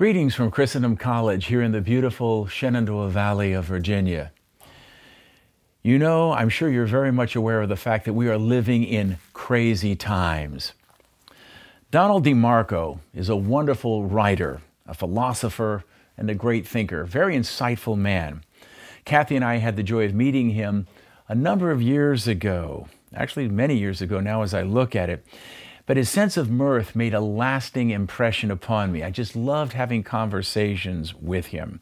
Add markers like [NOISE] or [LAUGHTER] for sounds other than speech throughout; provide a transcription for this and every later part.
Greetings from Christendom College here in the beautiful Shenandoah Valley of Virginia. You know, I'm sure you're very much aware of the fact that we are living in crazy times. Donald DeMarco is a wonderful writer, a philosopher, and a great thinker, very insightful man. Kathy and I had the joy of meeting him a number of years ago, actually many years ago now as I look at it. But his sense of mirth made a lasting impression upon me. I just loved having conversations with him.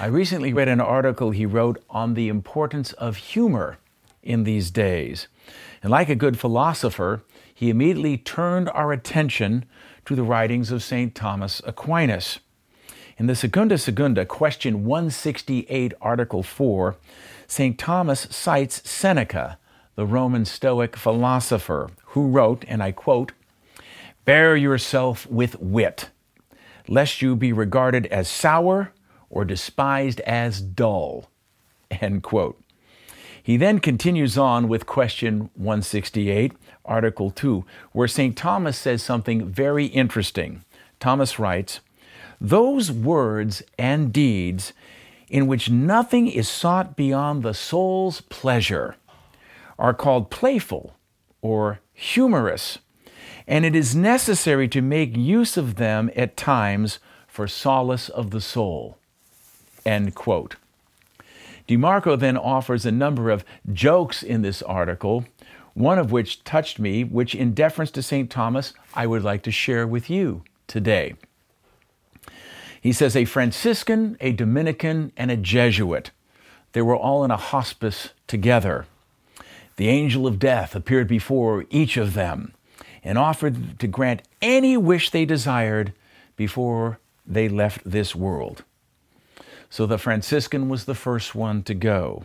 I recently read an article he wrote on the importance of humor in these days. And like a good philosopher, he immediately turned our attention to the writings of St. Thomas Aquinas. In the Secunda Secundae, question 168, article 4, St. Thomas cites Seneca, the Roman Stoic philosopher, who wrote, and I quote, Bear yourself with wit, lest you be regarded as sour or despised as dull. [LAUGHS] End quote. He then continues on with question 168, Article 2, where St. Thomas says something very interesting. Thomas writes, Those words and deeds in which nothing is sought beyond the soul's pleasure are called playful or humorous and it is necessary to make use of them at times for solace of the soul. End quote. DeMarco then offers a number of jokes in this article, one of which touched me, which, in deference to St. Thomas, I would like to share with you today. He says a Franciscan, a Dominican, and a Jesuit. They were all in a hospice together. The angel of death appeared before each of them and offered to grant any wish they desired before they left this world. So the Franciscan was the first one to go.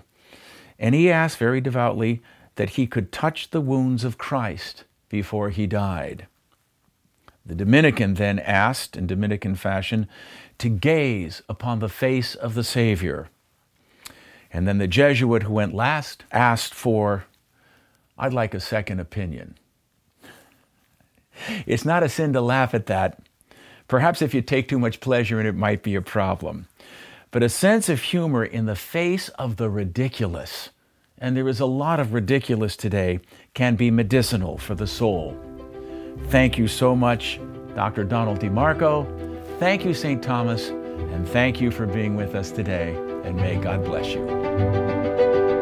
And he asked very devoutly that he could touch the wounds of Christ before he died. The Dominican then asked, in Dominican fashion, to gaze upon the face of the Savior. And then the Jesuit who went last asked for, I'd like a second opinion. It's not a sin to laugh at that. Perhaps if you take too much pleasure in it, might be a problem. But a sense of humor in the face of the ridiculous, and there is a lot of ridiculous today, can be medicinal for the soul. Thank you so much, Dr. Donald DeMarco. Thank you, St. Thomas, and thank you for being with us today, and may God bless you.